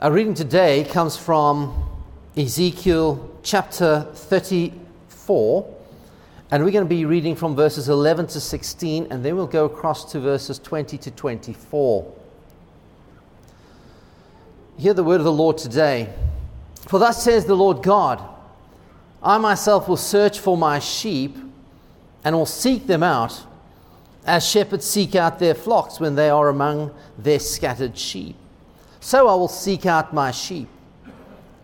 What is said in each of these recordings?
Our reading today comes from Ezekiel chapter 34, and we're going to be reading from verses 11 to 16, and then we'll go across to verses 20 to 24. Hear the word of the Lord today. For thus says the Lord God I myself will search for my sheep and will seek them out as shepherds seek out their flocks when they are among their scattered sheep. So I will seek out my sheep.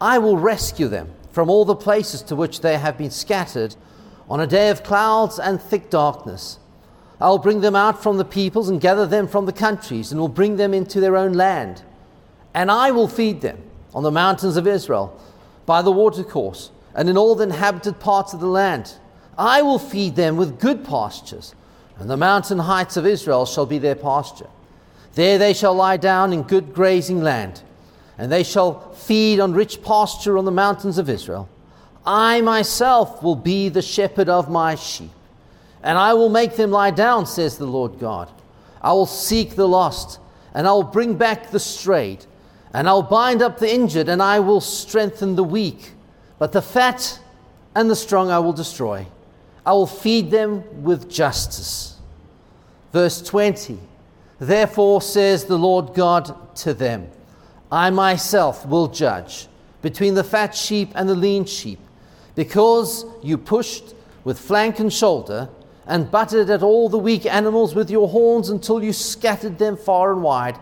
I will rescue them from all the places to which they have been scattered on a day of clouds and thick darkness. I will bring them out from the peoples and gather them from the countries and will bring them into their own land. And I will feed them on the mountains of Israel, by the watercourse, and in all the inhabited parts of the land. I will feed them with good pastures, and the mountain heights of Israel shall be their pasture. There they shall lie down in good grazing land, and they shall feed on rich pasture on the mountains of Israel. I myself will be the shepherd of my sheep, and I will make them lie down, says the Lord God. I will seek the lost, and I will bring back the strayed, and I'll bind up the injured, and I will strengthen the weak. But the fat and the strong I will destroy. I will feed them with justice. Verse 20. Therefore, says the Lord God to them, I myself will judge between the fat sheep and the lean sheep, because you pushed with flank and shoulder and butted at all the weak animals with your horns until you scattered them far and wide.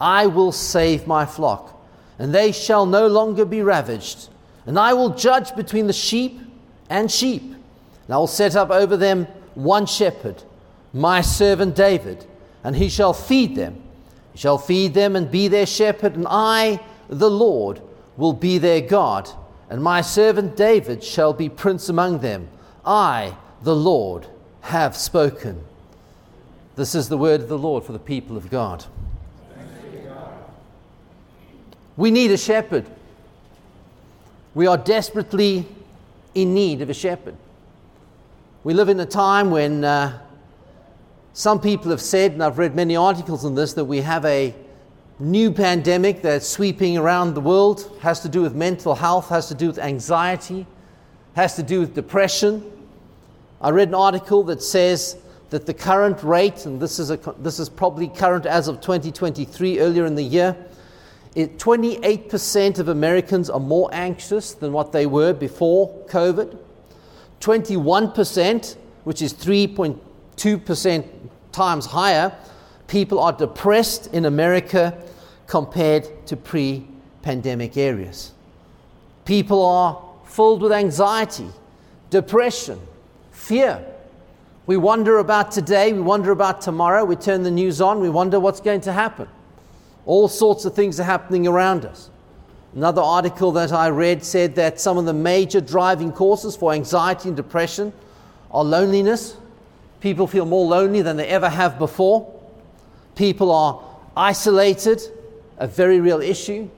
I will save my flock, and they shall no longer be ravaged. And I will judge between the sheep and sheep. And I will set up over them one shepherd, my servant David and he shall feed them. He shall feed them and be their shepherd, and I, the Lord, will be their God, and my servant David shall be prince among them. I, the Lord, have spoken. This is the word of the Lord for the people of God. We need a shepherd. We are desperately in need of a shepherd. We live in a time when uh, some people have said, and I've read many articles on this, that we have a new pandemic that's sweeping around the world, has to do with mental health, has to do with anxiety, has to do with depression. I read an article that says that the current rate, and this is, a, this is probably current as of 2023, earlier in the year, it, 28% of Americans are more anxious than what they were before COVID. 21%, which is 3.2% times higher, people are depressed in America compared to pre pandemic areas. People are filled with anxiety, depression, fear. We wonder about today, we wonder about tomorrow, we turn the news on, we wonder what's going to happen. All sorts of things are happening around us. Another article that I read said that some of the major driving causes for anxiety and depression are loneliness, People feel more lonely than they ever have before. People are isolated, a very real issue.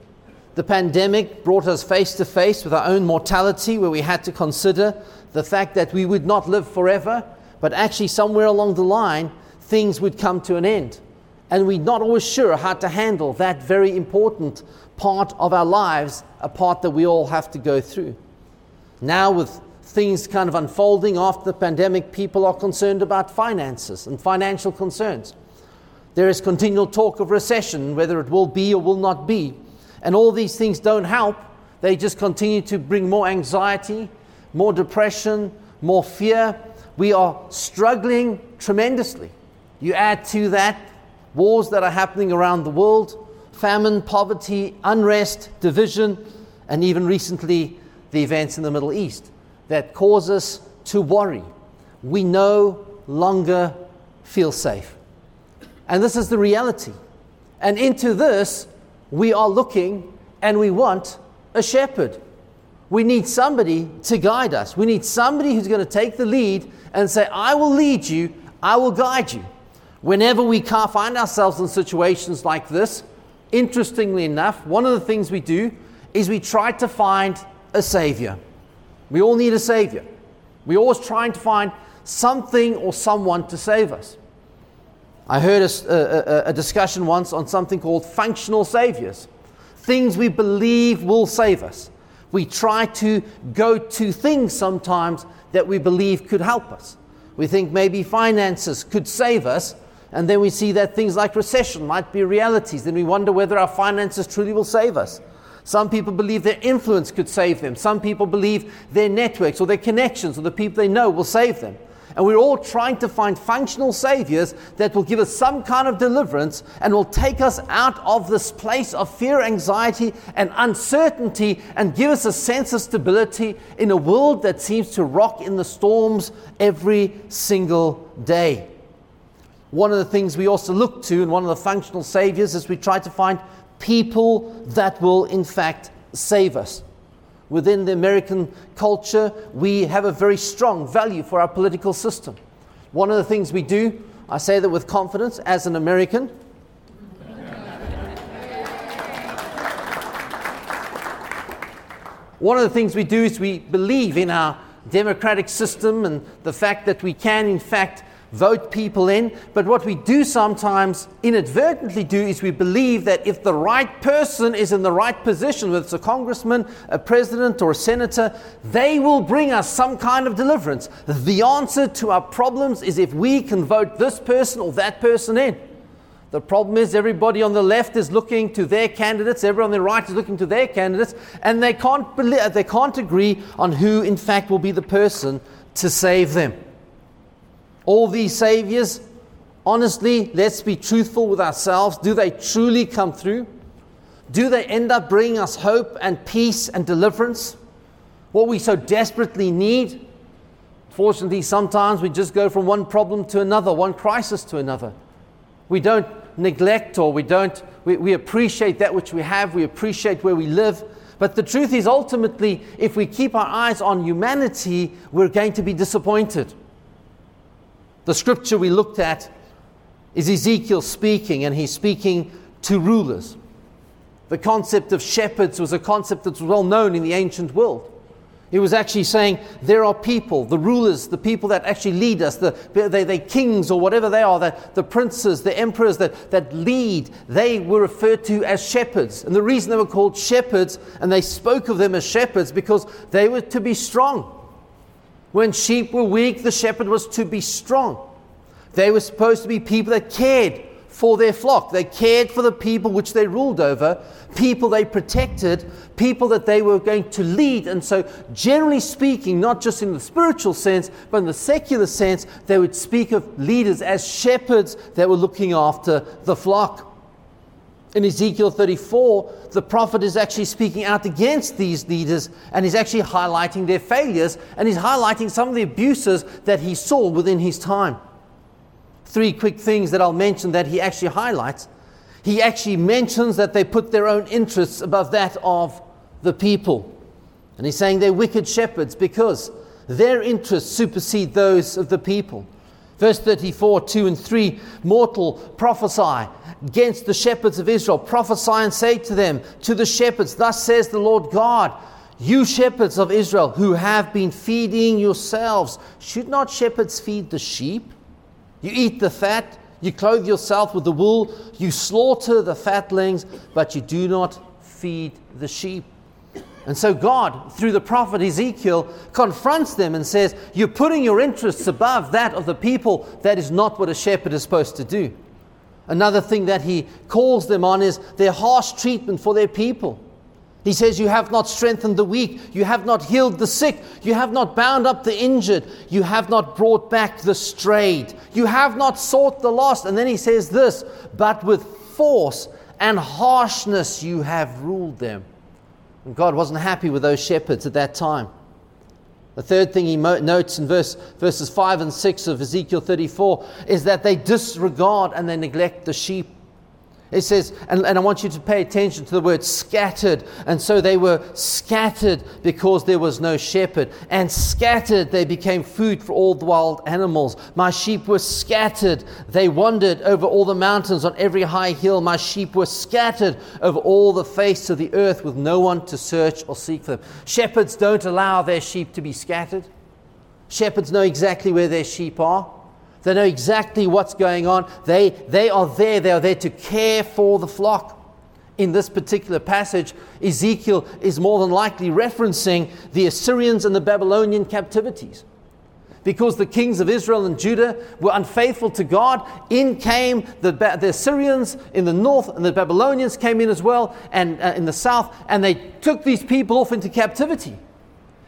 The pandemic brought us face to face with our own mortality, where we had to consider the fact that we would not live forever, but actually, somewhere along the line, things would come to an end. And we're not always sure how to handle that very important part of our lives, a part that we all have to go through. Now, with things kind of unfolding after the pandemic, people are concerned about finances and financial concerns. There is continual talk of recession, whether it will be or will not be. And all these things don't help. They just continue to bring more anxiety, more depression, more fear. We are struggling tremendously. You add to that wars that are happening around the world, famine, poverty, unrest, division, and even recently the events in the Middle East that cause us to worry. We no longer feel safe. And this is the reality. And into this, we are looking and we want a shepherd. We need somebody to guide us. We need somebody who's going to take the lead and say, I will lead you, I will guide you. Whenever we can't find ourselves in situations like this, interestingly enough, one of the things we do is we try to find a savior. We all need a Savior. We're always trying to find something or someone to save us. I heard a, a, a, discussion once on something called functional saviors. things we believe will save us. We try to go to things sometimes that we believe could help us. We think maybe finances could save us, and then we see that things like recession might be realities. Then we wonder whether our finances truly will save us. Some people believe their influence could save them. Some people believe their networks or their connections or the people they know will save them. And we're all trying to find functional saviors that will give us some kind of deliverance and will take us out of this place of fear, anxiety, and uncertainty and give us a sense of stability in a world that seems to rock in the storms every single day. One of the things we also look to, and one of the functional saviors, is we try to find people that will, in fact, save us within the American culture, we have a very strong value for our political system. One of the things we do, I say that with confidence as an American, one of the things we do is we believe in our democratic system and the fact that we can, in fact, vote people in. But what we do sometimes inadvertently do is we believe that if the right person is in the right position, whether it's a congressman, a president, or a senator, they will bring us some kind of deliverance. The answer to our problems is if we can vote this person or that person in. The problem is everybody on the left is looking to their candidates, everyone on the right is looking to their candidates, and they can't, believe, they can't agree on who, in fact, will be the person to save them all these saviors, honestly, let's be truthful with ourselves. Do they truly come through? Do they end up bringing us hope and peace and deliverance? What we so desperately need? Fortunately, sometimes we just go from one problem to another, one crisis to another. We don't neglect or we don't, we, we appreciate that which we have, we appreciate where we live. But the truth is, ultimately, if we keep our eyes on humanity, we're going to be disappointed. The scripture we looked at is Ezekiel speaking, and he's speaking to rulers. The concept of shepherds was a concept that was well known in the ancient world. He was actually saying there are people, the rulers, the people that actually lead us, the they, they kings or whatever they are, the, the princes, the emperors that, that lead, they were referred to as shepherds. And the reason they were called shepherds, and they spoke of them as shepherds, because they were to be strong. When sheep were weak, the shepherd was to be strong. They were supposed to be people that cared for their flock. They cared for the people which they ruled over, people they protected, people that they were going to lead. And so, generally speaking, not just in the spiritual sense, but in the secular sense, they would speak of leaders as shepherds that were looking after the flock. In Ezekiel 34, the prophet is actually speaking out against these leaders and he's actually highlighting their failures and he's highlighting some of the abuses that he saw within his time. Three quick things that I'll mention that he actually highlights. He actually mentions that they put their own interests above that of the people. And he's saying they're wicked shepherds because their interests supersede those of the people. Verse 34, 2 and 3 Mortal, prophesy against the shepherds of Israel. Prophesy and say to them, to the shepherds, Thus says the Lord God, you shepherds of Israel who have been feeding yourselves, should not shepherds feed the sheep? You eat the fat, you clothe yourself with the wool, you slaughter the fatlings, but you do not feed the sheep. And so God, through the prophet Ezekiel, confronts them and says, You're putting your interests above that of the people. That is not what a shepherd is supposed to do. Another thing that he calls them on is their harsh treatment for their people. He says, You have not strengthened the weak, you have not healed the sick, you have not bound up the injured, you have not brought back the strayed, you have not sought the lost. And then he says this, but with force and harshness you have ruled them. And God wasn't happy with those shepherds at that time. The third thing he notes in verse, verses 5 and 6 of Ezekiel 34 is that they disregard and they neglect the sheep. It says, and, and, I want you to pay attention to the word scattered. And so they were scattered because there was no shepherd. And scattered, they became food for all the wild animals. My sheep were scattered. They wandered over all the mountains on every high hill. My sheep were scattered over all the face of the earth with no one to search or seek them. Shepherds don't allow their sheep to be scattered. Shepherds know exactly where their sheep are. They know exactly what's going on. They, they are there. They are there to care for the flock. in this particular passage, Ezekiel is more than likely referencing the Assyrians and the Babylonian captivities. Because the kings of Israel and Judah were unfaithful to God, in came the, the Assyrians in the north, and the Babylonians came in as well, and uh, in the south, and they took these people off into captivity.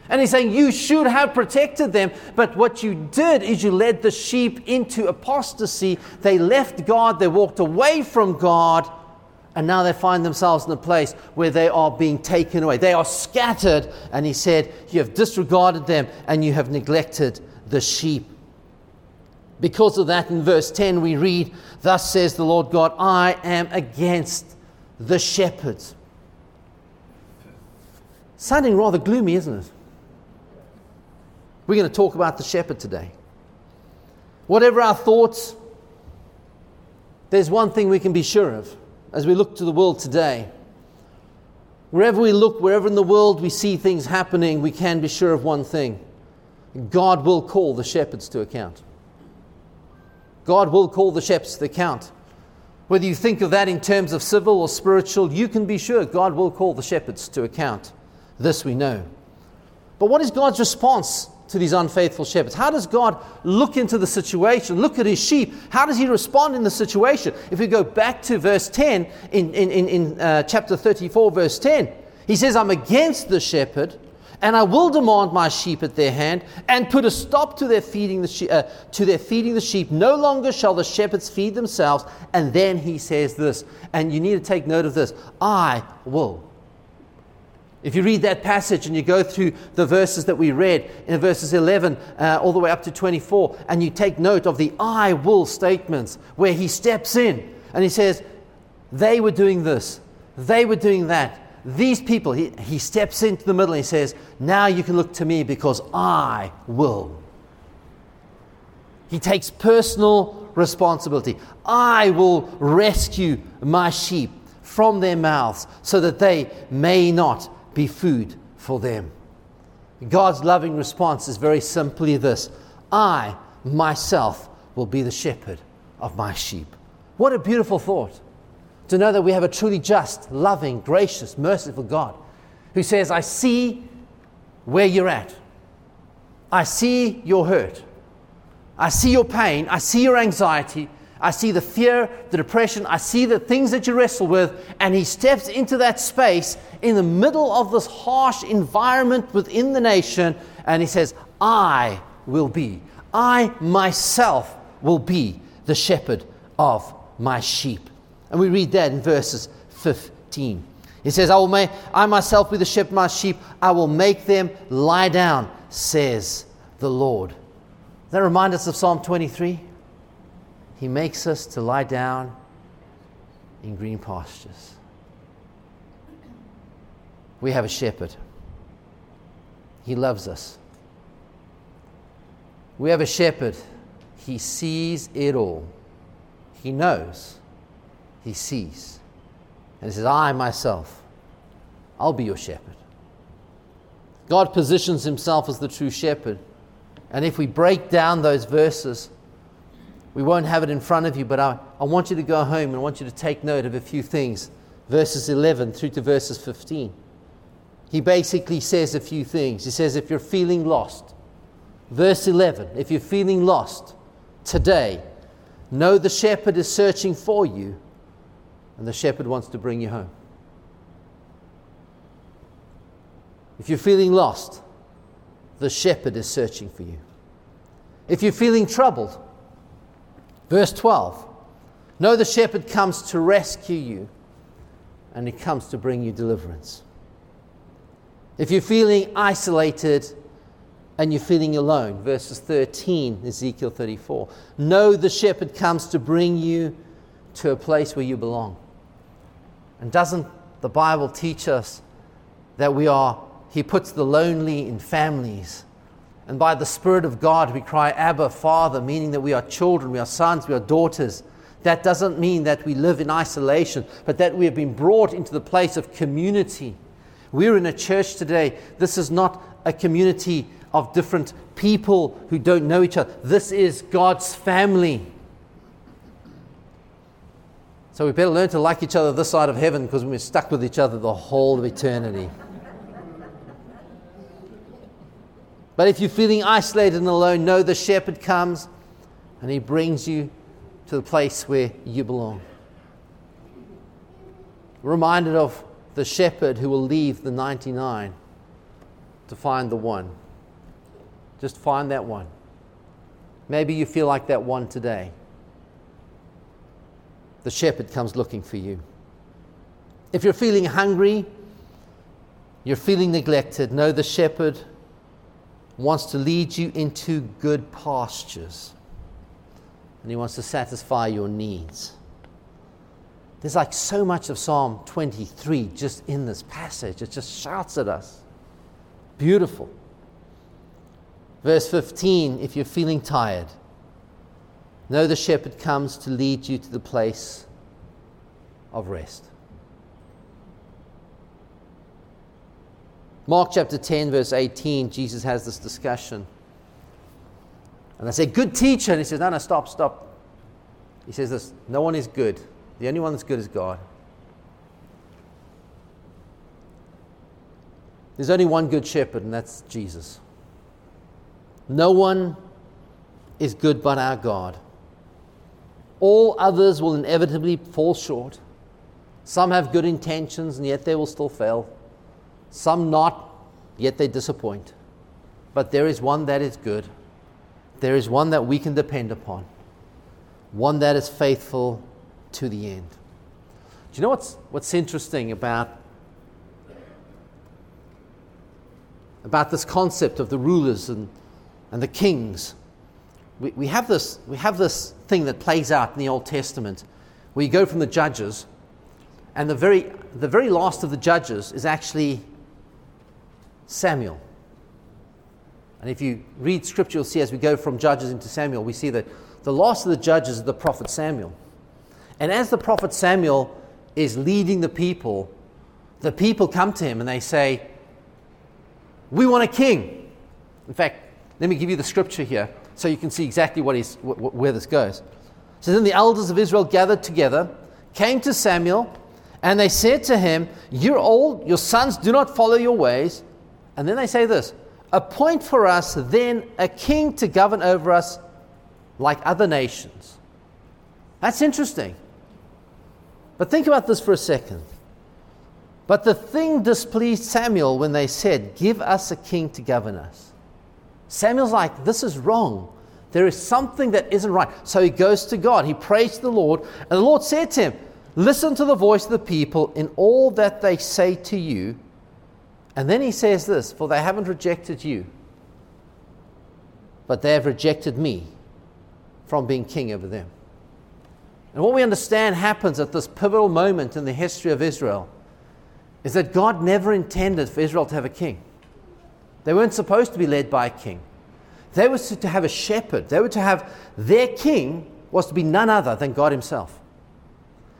And he's saying, You should have protected them, but what you did is you led the sheep into apostasy. They left God, they walked away from God, and now they find themselves in a place where they are being taken away. They are scattered. And he said, You have disregarded them and you have neglected the sheep. Because of that, in verse 10, we read, Thus says the Lord God, I am against the shepherds. Sounding rather gloomy, isn't it? We're going to talk about the shepherd today. Whatever our thoughts, there's one thing we can be sure of as we look to the world today. Wherever we look, wherever in the world we see things happening, we can be sure of one thing God will call the shepherds to account. God will call the shepherds to account. Whether you think of that in terms of civil or spiritual, you can be sure God will call the shepherds to account. This we know. But what is God's response to these unfaithful shepherds? How does God look into the situation, look at his sheep? How does he respond in the situation? If we go back to verse 10 in, in, in, in uh, chapter 34, verse 10, he says, I'm against the shepherd, and I will demand my sheep at their hand, and put a stop to their feeding the, she- uh, to their feeding the sheep. No longer shall the shepherds feed themselves. And then he says this, and you need to take note of this I will if you read that passage and you go through the verses that we read, in verses 11 uh, all the way up to 24, and you take note of the I will statements where he steps in and he says, They were doing this, they were doing that. These people, he, he steps into the middle and he says, Now you can look to me because I will. He takes personal responsibility. I will rescue my sheep from their mouths so that they may not be food for them. God's loving response is very simply this I, myself, will be the shepherd of my sheep. What a beautiful thought to know that we have a truly just, loving, gracious, merciful God who says, I see where you're at. I see your hurt. I see your pain. I see your anxiety. I see the fear, the depression. I see the things that you wrestle with. And he steps into that space in the middle of this harsh environment within the nation. And he says, I will be, I myself will be the shepherd of my sheep. And we read that in verses 15. He says, I will make, I myself be the shepherd of my sheep. I will make them lie down, says the Lord. Does that remind us of Psalm 23? He makes us to lie down in green pastures. We have a shepherd. He loves us. We have a shepherd. He sees it all. He knows. He sees. And he says, I myself, I'll be your shepherd. God positions himself as the true shepherd. And if we break down those verses, we won't have it in front of you, but I, I want you to go home and I want you to take note of a few things. Verses 11 through to verses 15. He basically says a few things. He says, if you're feeling lost, verse 11, if you're feeling lost today, know the shepherd is searching for you and the shepherd wants to bring you home. If you're feeling lost, the shepherd is searching for you. If you're feeling troubled, Verse 12 Know the shepherd comes to rescue you, and he comes to bring you deliverance. If you're feeling isolated and you're feeling alone, verses 13, Ezekiel 34, know the shepherd comes to bring you to a place where you belong. And doesn't the Bible teach us that we are, he puts the lonely in families? And by the Spirit of God, we cry, Abba, Father, meaning that we are children, we are sons, we are daughters. That doesn't mean that we live in isolation, but that we have been brought into the place of community. We're in a church today. This is not a community of different people who don't know each other. This is God's family. So we better learn to like each other this side of heaven because we're stuck with each other the whole of eternity. But if you're feeling isolated and alone, know the shepherd comes and he brings you to the place where you belong. Reminded of the shepherd who will leave the 99 to find the one. Just find that one. Maybe you feel like that one today the shepherd comes looking for you. If you're feeling hungry, you're feeling neglected, know the shepherd wants to lead you into good pastures. And he wants to satisfy your needs. There's like so much of Psalm 23 just in this passage. It just shouts at us. Beautiful. Verse 15 if you're feeling tired, Know the shepherd comes to lead you to the place of rest. Mark chapter 10, verse 18, Jesus has this discussion. And I say, Good teacher. And he says, No, no, stop, stop. He says this No one is good. The only one that's good is God. There's only one good shepherd, and that's Jesus. No one is good but our God. All others will inevitably fall short. Some have good intentions and yet they will still fail. Some not, yet they disappoint. But there is one that is good. There is one that we can depend upon. One that is faithful to the end. Do you know what's, what's interesting about, about this concept of the rulers and, and the kings? we, we, have this, we have this thing that plays out in the Old Testament where you go from the judges, and the very, the very last of the judges is actually Samuel. And if you read scripture, you'll see as we go from judges into Samuel, we see that the last of the judges is the prophet Samuel. And as the prophet Samuel is leading the people, the people come to him and they say, We want a king. In fact, let me give you the scripture here so you can see exactly what he's, wh- where this goes. So then the elders of Israel gathered together, came to Samuel, and they said to him, You're old, your sons do not follow your ways. And then they say this Appoint for us then a king to govern over us like other nations. That's interesting. But think about this for a second. But the thing displeased Samuel when they said, Give us a king to govern us. Samuel's like, This is wrong. There is something that isn't right. So he goes to God. He prays to the Lord. And the Lord said to him, Listen to the voice of the people in all that they say to you. And then he says this For they haven't rejected you, but they have rejected me from being king over them. And what we understand happens at this pivotal moment in the history of Israel is that God never intended for Israel to have a king. They weren't supposed to be led by a king. They were to have a shepherd. They were to have their king was to be none other than God Himself.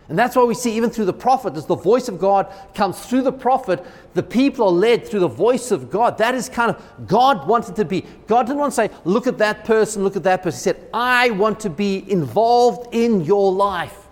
And that's why we see, even through the prophet, as the voice of God comes through the prophet, the people are led through the voice of God. That is kind of God wanted to be. God didn't want to say, look at that person, look at that person. He said, I want to be involved in your life.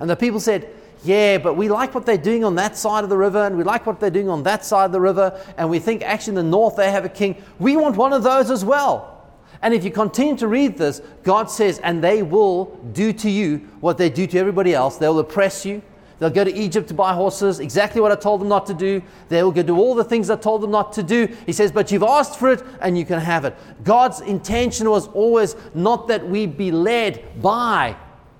And the people said, yeah, but we like what they're doing on that side of the river, and we like what they're doing on that side of the river, and we think actually in the north they have a king. We want one of those as well. And if you continue to read this, God says, and they will do to you what they do to everybody else. They'll oppress you. They'll go to Egypt to buy horses, exactly what I told them not to do. They'll go do all the things I told them not to do. He says, But you've asked for it and you can have it. God's intention was always not that we be led by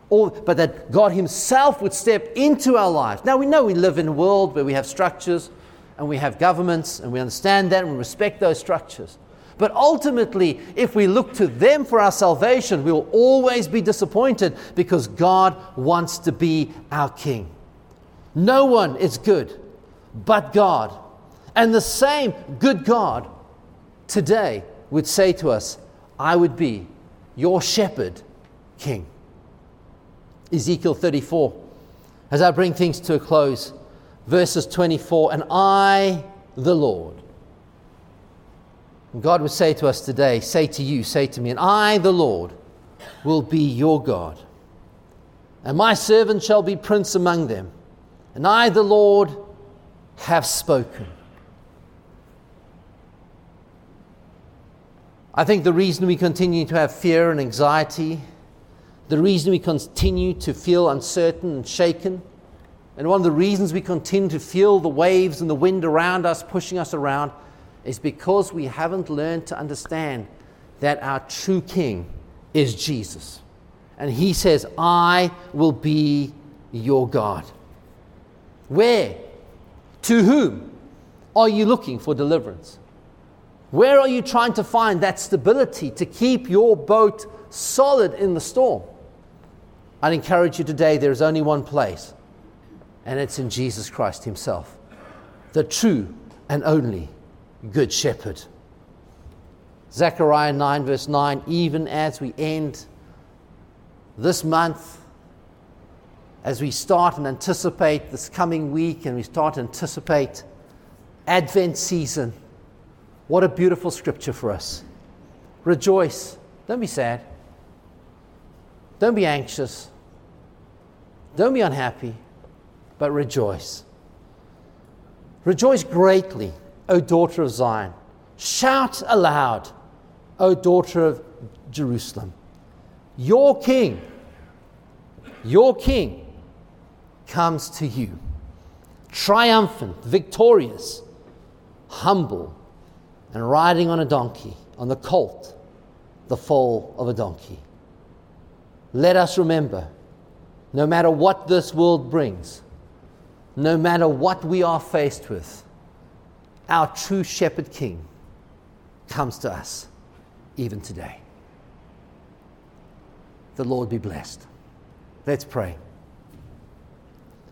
or, but that God Himself would step into our lives. Now, we know we live in a world where we have structures and we have governments, and we understand that and we respect those structures. But ultimately, if we look to them for our salvation, we will always be disappointed because God wants to be our King. No one is good but God. And the same good God today would say to us, I would be your shepherd, King. Ezekiel 34. As I bring things to a close, verses 24 And I, the Lord, God would say to us today, say to you, say to me, and I, the Lord, will be your God. and my servant shall be prince among them. And I, the Lord, have spoken. I think the reason we continue to have fear and anxiety, the reason we continue to feel uncertain and shaken, and one of the reasons we continue to feel the waves and the wind around us pushing us around is because we haven't learned to understand that our true King is Jesus. And he says, I will be your God. Where? To whom are you looking for deliverance? Where are you trying to find that stability to keep your boat solid in the storm? I'd encourage you today there is only one place, and it's in Jesus Christ Himself, the true and only Good Shepherd. Zechariah 9, verse 9, even as we end this month, as we start and anticipate this coming week and we start to anticipate Advent season, what a beautiful scripture for us. Rejoice. Don't be sad. Don't be anxious. Don't be unhappy, but rejoice. Rejoice greatly, O daughter of Zion. Shout aloud, O daughter of Jerusalem. Your king, your king comes to you, triumphant, victorious, humble, and riding on a donkey, on the colt, the foal of a donkey. Let us remember no matter what this world brings, no matter what we are faced with, our true shepherd king comes to us even today. The Lord be blessed. Let's pray.